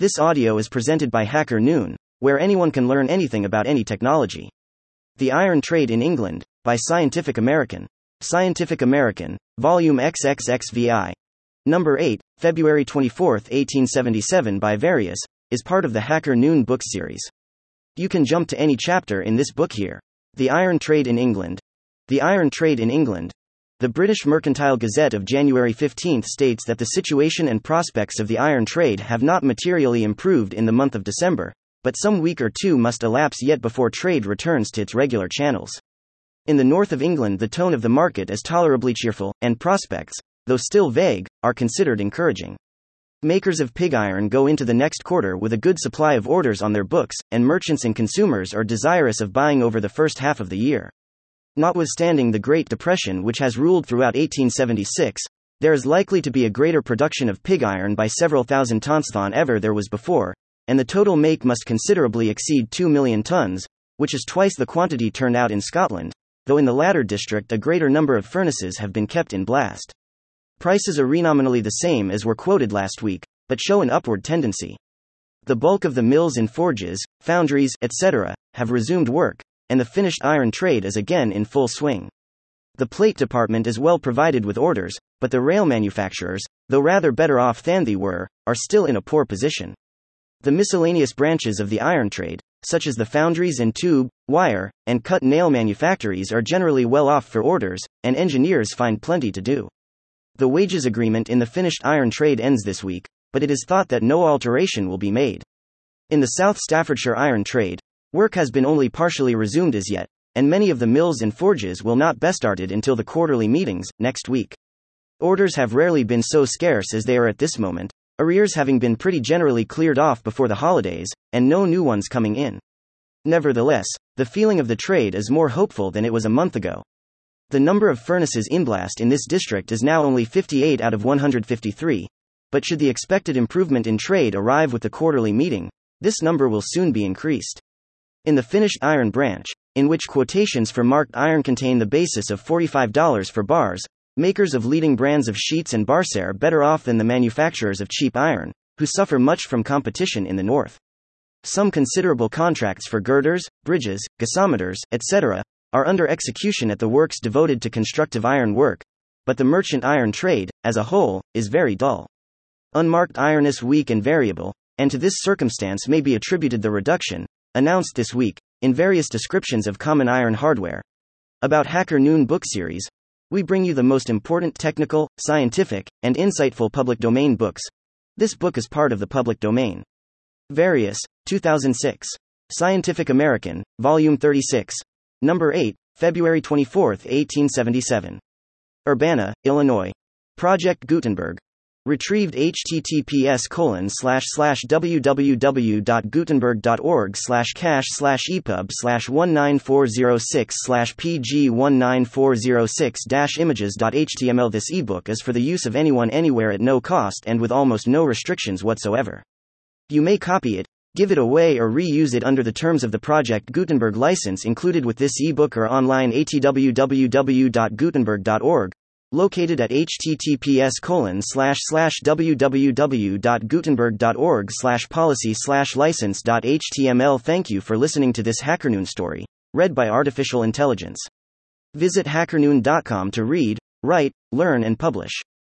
This audio is presented by Hacker Noon, where anyone can learn anything about any technology. The Iron Trade in England, by Scientific American. Scientific American, Volume XXXVI. Number 8, February 24, 1877 by Various, is part of the Hacker Noon book series. You can jump to any chapter in this book here. The Iron Trade in England. The Iron Trade in England. The British Mercantile Gazette of January 15 states that the situation and prospects of the iron trade have not materially improved in the month of December, but some week or two must elapse yet before trade returns to its regular channels. In the north of England, the tone of the market is tolerably cheerful, and prospects, though still vague, are considered encouraging. Makers of pig iron go into the next quarter with a good supply of orders on their books, and merchants and consumers are desirous of buying over the first half of the year. Notwithstanding the Great Depression which has ruled throughout 1876, there is likely to be a greater production of pig iron by several thousand tons than ever there was before, and the total make must considerably exceed 2 million tons, which is twice the quantity turned out in Scotland, though in the latter district a greater number of furnaces have been kept in blast. Prices are renominally the same as were quoted last week, but show an upward tendency. The bulk of the mills and forges, foundries, etc., have resumed work, and the finished iron trade is again in full swing. The plate department is well provided with orders, but the rail manufacturers, though rather better off than they were, are still in a poor position. The miscellaneous branches of the iron trade, such as the foundries and tube, wire, and cut nail manufactories, are generally well off for orders, and engineers find plenty to do. The wages agreement in the finished iron trade ends this week, but it is thought that no alteration will be made. In the South Staffordshire iron trade, work has been only partially resumed as yet, and many of the mills and forges will not be started until the quarterly meetings, next week. Orders have rarely been so scarce as they are at this moment, arrears having been pretty generally cleared off before the holidays, and no new ones coming in. Nevertheless, the feeling of the trade is more hopeful than it was a month ago. The number of furnaces in blast in this district is now only 58 out of 153, but should the expected improvement in trade arrive with the quarterly meeting, this number will soon be increased. In the finished iron branch, in which quotations for marked iron contain the basis of $45 for bars, makers of leading brands of sheets and barse are better off than the manufacturers of cheap iron, who suffer much from competition in the north. Some considerable contracts for girders, bridges, gasometers, etc., are under execution at the works devoted to constructive iron work, but the merchant iron trade, as a whole, is very dull. Unmarked iron is weak and variable, and to this circumstance may be attributed the reduction, announced this week, in various descriptions of common iron hardware. About Hacker Noon book series, we bring you the most important technical, scientific, and insightful public domain books. This book is part of the public domain. Various, 2006. Scientific American, Volume 36. Number 8, February 24, 1877. Urbana, Illinois. Project Gutenberg. Retrieved https colon slash slash www.gutenberg.org slash cache slash epub slash 19406 slash pg19406 dash images.html This ebook is for the use of anyone anywhere at no cost and with almost no restrictions whatsoever. You may copy it, give it away or reuse it under the terms of the Project Gutenberg license included with this ebook or online at www.gutenberg.org located at https www.gutenberg.org policy license.html Thank you for listening to this HackerNoon story, read by Artificial Intelligence. Visit hackernoon.com to read, write, learn and publish.